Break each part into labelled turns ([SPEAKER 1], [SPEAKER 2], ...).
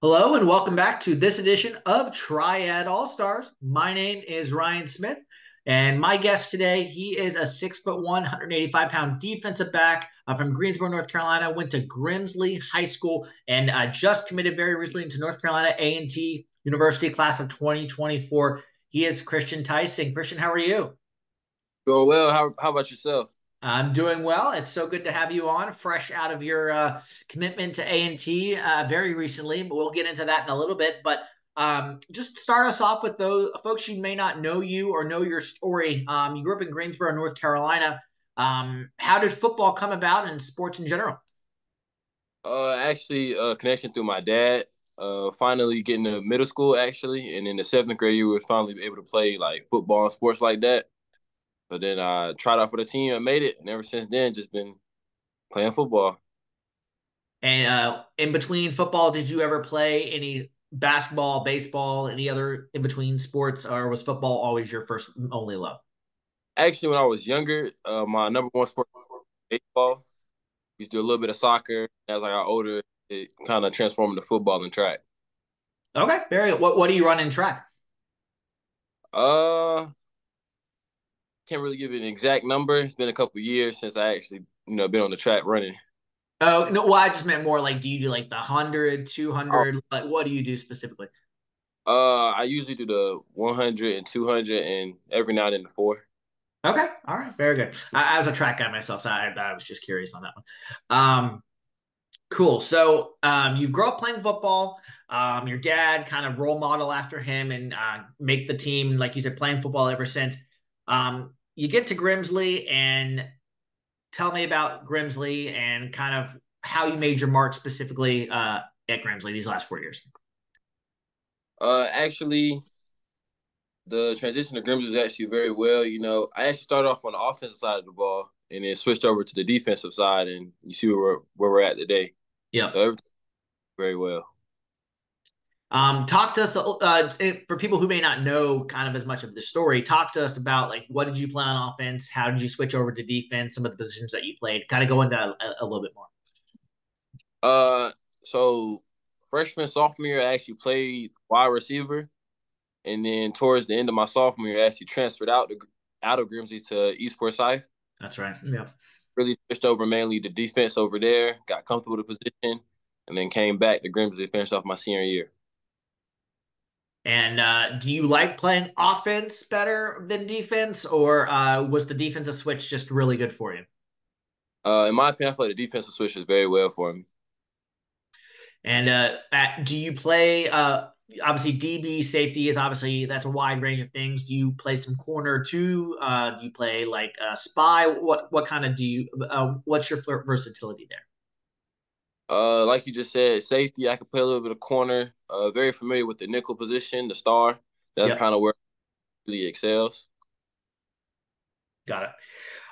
[SPEAKER 1] Hello and welcome back to this edition of Triad All Stars. My name is Ryan Smith, and my guest today, he is a six foot one, 185 pound defensive back uh, from Greensboro, North Carolina. Went to Grimsley High School and uh, just committed very recently to North Carolina A&T University class of 2024. He is Khristian Tyson. Khristian, how are you?
[SPEAKER 2] Doing well. How, how about yourself?
[SPEAKER 1] I'm doing well. It's so good to have you on, fresh out of your uh, commitment to A and T uh, very recently. But we'll get into that in a little bit. But um, just start us off with those folks who may not know you or know your story. Um, you grew up in Greensboro, North Carolina. Um, how did football come about and sports in general?
[SPEAKER 2] Uh, actually, uh, connection through my dad. Uh, finally getting to middle school actually, and in the seventh grade, you were finally able to play like football and sports like that. But then I tried out for the team and made it, and ever since then, just been playing football.
[SPEAKER 1] And uh, in between football, did you ever play any basketball, baseball, any other in between sports, or was football always your first only love?
[SPEAKER 2] Actually, when I was younger, uh, my number one sport was baseball. We used to do a little bit of soccer. As I got older, it kind of transformed to football and track.
[SPEAKER 1] Okay, very. What What do you run in track?
[SPEAKER 2] Uh, can't really give you an exact number. It's been a couple years since I actually, you know, been on the track running.
[SPEAKER 1] Oh, no, well, I just meant more like, do you do like the 100, 200? Oh. Like, what do you do specifically?
[SPEAKER 2] Uh, I usually do the 100 and 200 and every now and then the four.
[SPEAKER 1] Okay. All right. Very good. I, I was a track guy myself, so I, I was just curious on that one. Um, cool. So um, you grow up playing football. Um, your dad kind of role model after him and uh, make the team, like you said, playing football ever since. Um, you get to Grimsley and tell me about Grimsley and kind of how you made your mark specifically uh, at Grimsley these last four years.
[SPEAKER 2] Uh, actually, the transition to Grimsley was actually very well. You know, I actually started off on the offensive side of the ball and then switched over to the defensive side, and you see where we're, where we're at today.
[SPEAKER 1] Yeah,
[SPEAKER 2] so very well.
[SPEAKER 1] Um, talk to us uh, for people who may not know kind of as much of the story. Talk to us about like what did you play on offense? How did you switch over to defense? Some of the positions that you played. Kind of go into a, a little bit more.
[SPEAKER 2] Uh, so freshman sophomore year, I actually played wide receiver, and then towards the end of my sophomore year, I actually transferred out to out of Grimsley to East Forsyth.
[SPEAKER 1] That's right. Yeah.
[SPEAKER 2] Really switched over mainly the defense over there. Got comfortable with the position, and then came back to Grimsley to finish off my senior year.
[SPEAKER 1] And uh, do you like playing offense better than defense, or uh, was the defensive switch just really good for you?
[SPEAKER 2] Uh, in my opinion, I feel like the defensive switch is very well for me.
[SPEAKER 1] And uh, at, do you play? Uh, obviously, DB safety is obviously that's a wide range of things. Do you play some corner too? Uh, do you play like a spy? What what kind of do you? what's your versatility there?
[SPEAKER 2] Uh, like you just said, safety. I can play a little bit of corner. Uh, very familiar with the nickel position, the star. That's yep. kind of where really excels.
[SPEAKER 1] Got it.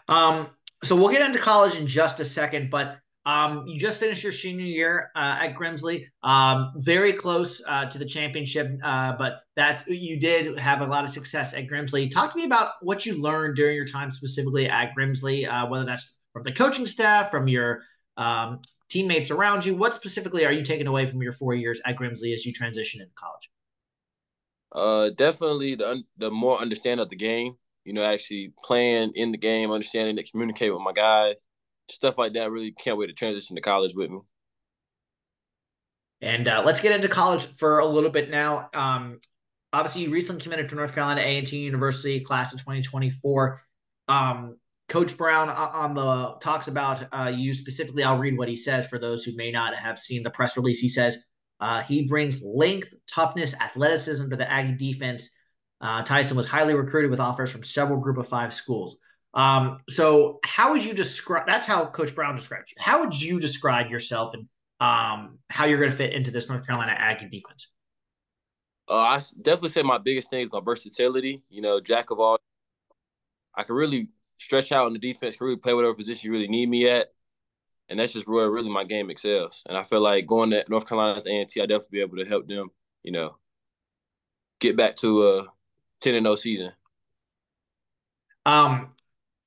[SPEAKER 1] Um, so we'll get into college in just a second, but um, you just finished your senior year uh, at Grimsley, um, very close uh, to the championship, uh, but that's you did have a lot of success at Grimsley. Talk to me about what you learned during your time specifically at Grimsley, uh, whether that's from the coaching staff, from your um, teammates around you. What specifically are you taking away from your four years at Grimsley as you transition into college?
[SPEAKER 2] Uh, definitely the the more understanding of the game. You know, actually playing in the game, understanding to communicate with my guys, stuff like that. Really can't wait to transition to college with me.
[SPEAKER 1] And uh, let's get into college for a little bit now. Um, obviously, you recently committed to North Carolina A&T University, class of 2024. Um, Coach Brown on the talks about uh, you specifically. I'll read what he says for those who may not have seen the press release. He says uh, he brings length, toughness, athleticism to the Aggie defense. Uh, Tyson was highly recruited with offers from several Group of Five schools. Um, so, how would you describe? That's how Coach Brown describes you. How would you describe yourself and um, how you're going to fit into this North Carolina Aggie defense?
[SPEAKER 2] Uh, I definitely say my biggest thing is my versatility. You know, jack of all. I can really stretch out in the defense, can really play whatever position you really need me at. And that's just where really my game excels. And I feel like going to North Carolina's A&T, I definitely be able to help them, you know, get back to a 10 and 0 season.
[SPEAKER 1] Um,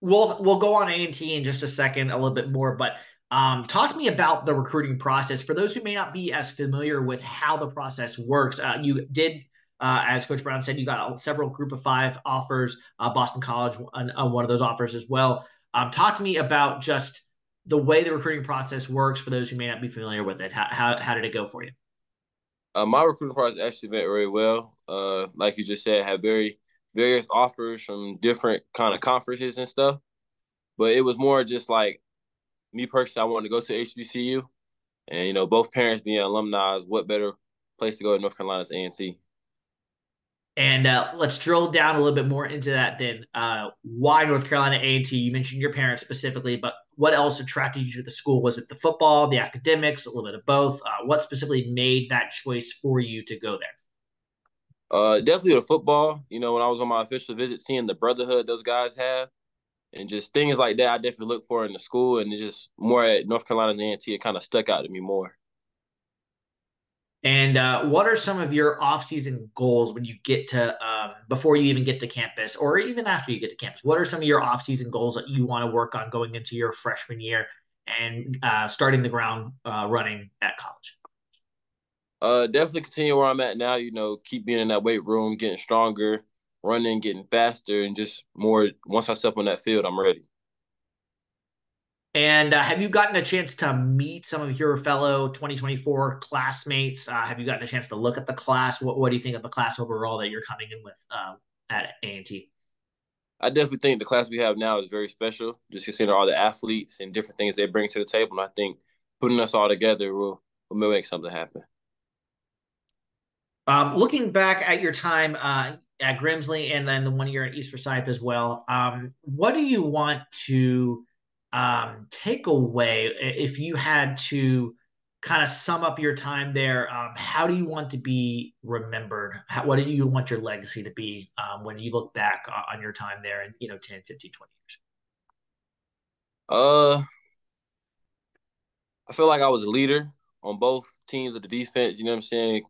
[SPEAKER 1] we'll we'll go on A&T in just a second, a little bit more, but Um, talk to me about the recruiting process. For those who may not be as familiar with how the process works, uh, you did, uh, as Coach Brown said, you got several Group of Five offers. Uh, Boston College, one, uh, one of those offers as well. Um, talk to me about just the way the recruiting process works for those who may not be familiar with it. How how, how did it go for you?
[SPEAKER 2] Uh, my recruiting process actually went very well. Uh, like you just said, had very various offers from different kind of conferences and stuff. But it was more just like me personally, I wanted to go to HBCU, and you know, both parents being alumni, what better place to go to North Carolina's A&T.
[SPEAKER 1] And uh, let's drill down a little bit more into that. Then, uh, why North Carolina A&T? You mentioned your parents specifically, but what else attracted you to the school? Was it the football, the academics, a little bit of both? Uh, what specifically made that choice for you to go there?
[SPEAKER 2] Uh, definitely the football. You know, when I was on my official visit, seeing the brotherhood those guys have, and just things like that, I definitely look for in the school, and just more at North Carolina A&T, it kind of stuck out to me more.
[SPEAKER 1] And uh, what are some of your off-season goals when you get to um, before you even get to campus, or even after you get to campus? What are some of your off-season goals that you want to work on going into your freshman year and uh, starting the ground uh, running at college?
[SPEAKER 2] Uh, definitely continue where I'm at now. You know, keep being in that weight room, getting stronger, running, getting faster, and just more. Once I step on that field, I'm ready.
[SPEAKER 1] And uh, have you gotten a chance to meet some of your fellow 2024 classmates? Uh, have you gotten a chance to look at the class? What, what do you think of the class overall that you're coming in with um, at A&T?
[SPEAKER 2] I definitely think the class we have now is very special, just considering all the athletes and different things they bring to the table. And I think putting us all together will, will make something happen.
[SPEAKER 1] Um, looking back at your time uh, at Grimsley and then the one year at East Forsyth as well, um, what do you want to um, take away if you had to kind of sum up your time there? Um, how do you want to be remembered? How, what do you want your legacy to be um, when you look back on your time there in, you know, 10, 15, 20 years?
[SPEAKER 2] Uh, I feel like I was a leader on both teams of the defense. You know what I'm saying?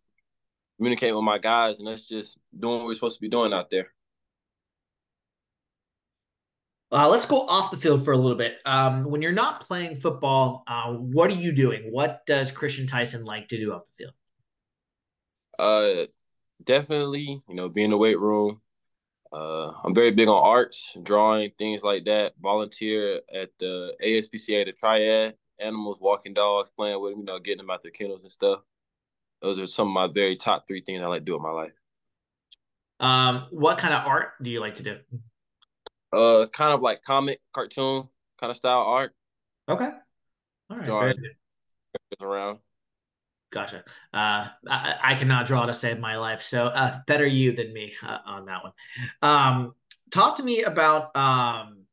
[SPEAKER 2] communicate with my guys, and that's just doing what we're supposed to be doing out there.
[SPEAKER 1] Uh, let's go off the field for a little bit. Um, when you're not playing football, uh, what are you doing? What does Khristian Tyson like to do off the field?
[SPEAKER 2] Uh, definitely, you know, be in the weight room. Uh, I'm very big on arts, drawing, things like that. Volunteer at the ASPCA, the Triad, animals, walking dogs, playing with them, you know, getting them out their kennels and stuff those are some of my very top three things I like to do in my life.
[SPEAKER 1] Um, what kind of art do you like to do?
[SPEAKER 2] Uh, kind of like comic, cartoon kind of style art.
[SPEAKER 1] Okay. All right. Drawing
[SPEAKER 2] around.
[SPEAKER 1] Gotcha. Uh, I, I, cannot draw to save my life, so uh, better you than me uh, on that one. Um, talk to me about um,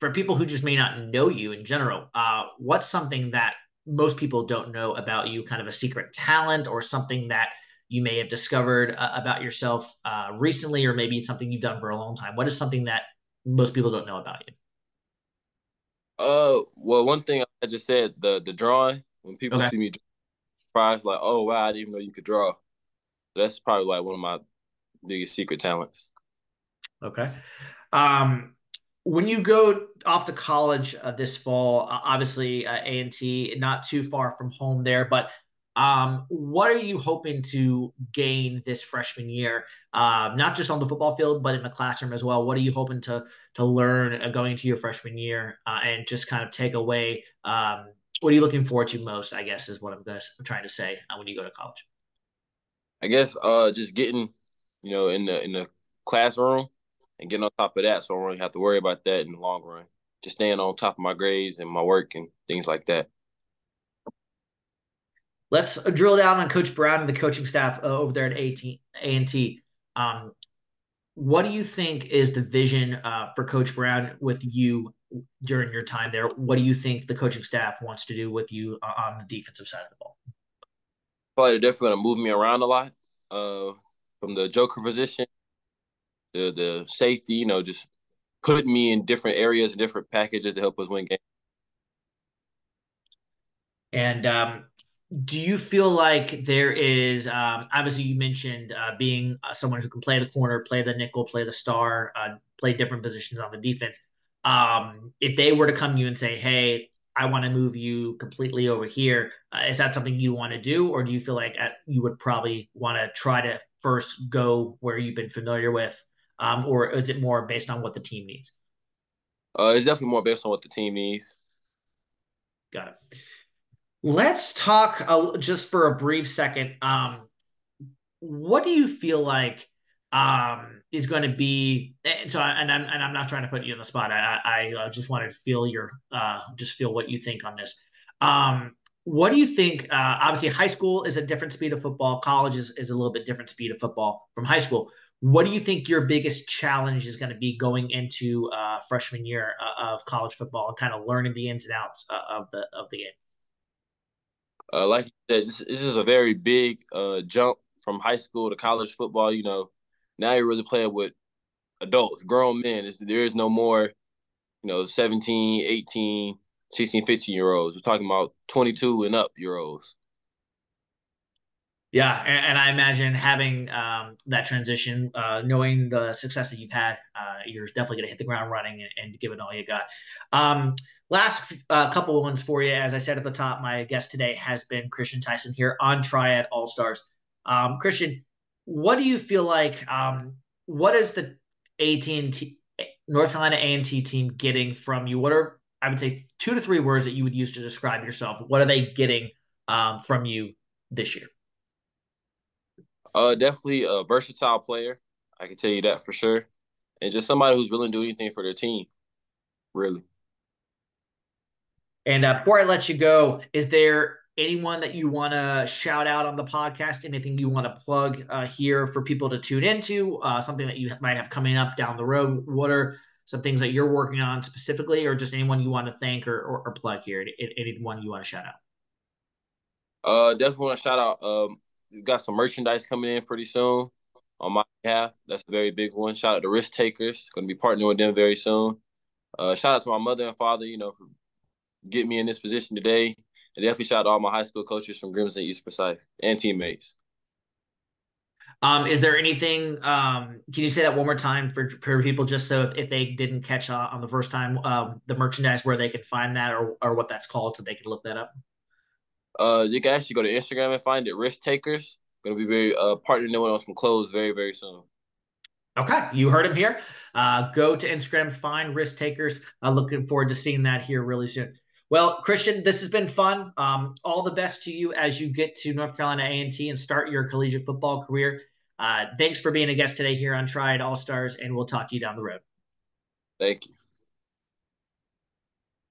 [SPEAKER 1] for people who just may not know you in general. Uh, what's something that most people don't know about you, kind of a secret talent or something that you may have discovered uh, about yourself uh, recently, or maybe something you've done for a long time? What is something that most people don't know about you?
[SPEAKER 2] Uh, well, one thing I just said the the drawing. When people okay. see me surprised, like, oh wow, I didn't even know you could draw. That's probably like one of my biggest secret talents.
[SPEAKER 1] Okay. Um, when you go off to college uh, this fall, uh, obviously uh, A and T not too far from home there, but um, what are you hoping to gain this freshman year? Uh, not just on the football field, but in the classroom as well. What are you hoping to to learn uh, going into your freshman year, uh, and just kind of take away? Um, what are you looking forward to most? I guess is what I'm, gonna, I'm trying to say when you go to college.
[SPEAKER 2] I guess uh, just getting, you know, in the in the classroom and getting on top of that, so I don't really have to worry about that in the long run. Just staying on top of my grades and my work and things like that.
[SPEAKER 1] Let's drill down on Coach Brown and the coaching staff uh, over there at A and T. Um, what do you think is the vision uh, for Coach Brown with you during your time there? What do you think the coaching staff wants to do with you uh, on the defensive side of the ball?
[SPEAKER 2] Probably they're definitely going to move me around a lot uh, from the joker position the the safety, you know, just put me in different areas, different packages to help us win games.
[SPEAKER 1] And um, do you feel like there is um, obviously you mentioned uh, being uh, someone who can play the corner, play the nickel, play the star, uh, play different positions on the defense. Um, if they were to come to you and say, "Hey, I want to move you completely over here. Uh, is that something you want to do, or do you feel like at, you would probably want to try to first go where you've been familiar with, um, or is it more based on what the team needs?
[SPEAKER 2] Uh, it's definitely more based on what the team needs.
[SPEAKER 1] Got it. Let's talk uh, just for a brief second. Um, what do you feel like um, is going to be? And so, and I'm and I'm not trying to put you in the spot. I I uh, just wanted to feel your uh, just feel what you think on this. Um, what do you think? Uh, obviously, high school is a different speed of football. College is, is a little bit different speed of football from high school. What do you think your biggest challenge is going to be going into uh, freshman year uh, of college football and kind of learning the ins and outs uh, of the of the game?
[SPEAKER 2] Uh, like you said, this, is a very big uh, jump from high school to college football. You know, now you're really playing with adults, grown men. It's, there is no more, you know, 17, 18, 16, 15 year olds. We're talking about 22 and up year olds.
[SPEAKER 1] Yeah, and, and, I imagine having um, that transition, uh, knowing the success that you've had, uh, you're definitely going to hit the ground running and, and, give it all you got. Um, last uh, couple of ones for you. As I said at the top, my guest today has been Khristian Tyson here on Triad All Stars. Um, Khristian, what do you feel like? Um, what is the AT&T North Carolina A&T team getting from you? What are I would say two to three words that you would use to describe yourself. What are they getting um, from you this year?
[SPEAKER 2] Uh, definitely a versatile player. I can tell you that for sure, and just somebody who's willing to do anything for their team. Really.
[SPEAKER 1] And uh, before I let you go, is there anyone that you want to shout out on the podcast? Anything you want to plug uh, here for people to tune into? Uh, something that you might have coming up down the road? What are some things that you're working on specifically, or just anyone you want to thank or, or, or plug here? Anyone you want to shout out?
[SPEAKER 2] Uh, definitely want to shout out um, We've got some merchandise coming in pretty soon on my behalf. That's a very big one. Shout out to Risk Takers. Going to be partnering with them very soon. Uh, shout out to my mother and father, you know, for getting me in this position today. And definitely shout out to all my high school coaches from Grimsley East Forsyth and teammates.
[SPEAKER 1] Um, is there anything? Um, can you say that one more time for, for people, just so if, they didn't catch uh, on the first time, um, the merchandise where they could find that or or what that's called, so they could look that up.
[SPEAKER 2] Uh, you can actually go to Instagram and find it. Risk Takers. Going to be very uh partnering with on some clothes very very soon.
[SPEAKER 1] Okay, you heard him here. Uh, go to Instagram, find Risk Takers. Uh, looking forward to seeing that here really soon. Well, Khristian, this has been fun. Um, all the best to you as you get to North Carolina A&T and start your collegiate football career. Uh, thanks for being a guest today here on Triad All Stars, and we'll talk to you down the road.
[SPEAKER 2] Thank you.